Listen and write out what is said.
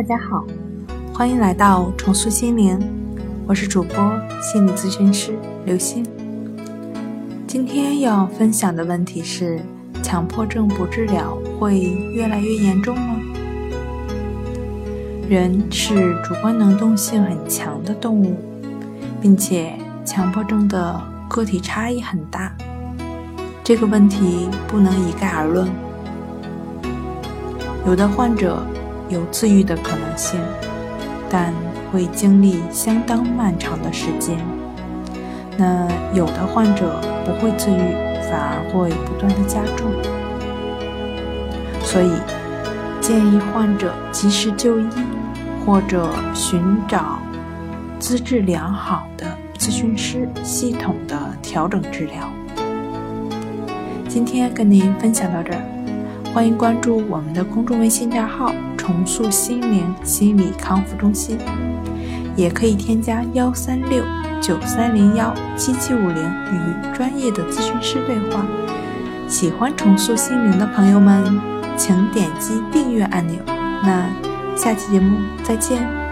大家好，欢迎来到重塑心灵，我是主播心理咨询师刘星。今天要分享的问题是：强迫症不治疗会越来越严重吗？人是主观能动性很强的动物，并且强迫症的个体差异很大，这个问题不能一概而论。有的患者。有自愈的可能性，但会经历相当漫长的时间。那有的患者不会自愈，反而会不断的加重。所以建议患者及时就医，或者寻找资质良好的咨询师，系统的调整治疗。今天跟您分享到这儿，欢迎关注我们的公众微信账号。重塑心灵心理康复中心，也可以添加幺三六九三零幺七七五零与专业的咨询师对话。喜欢重塑心灵的朋友们，请点击订阅按钮。那下期节目再见。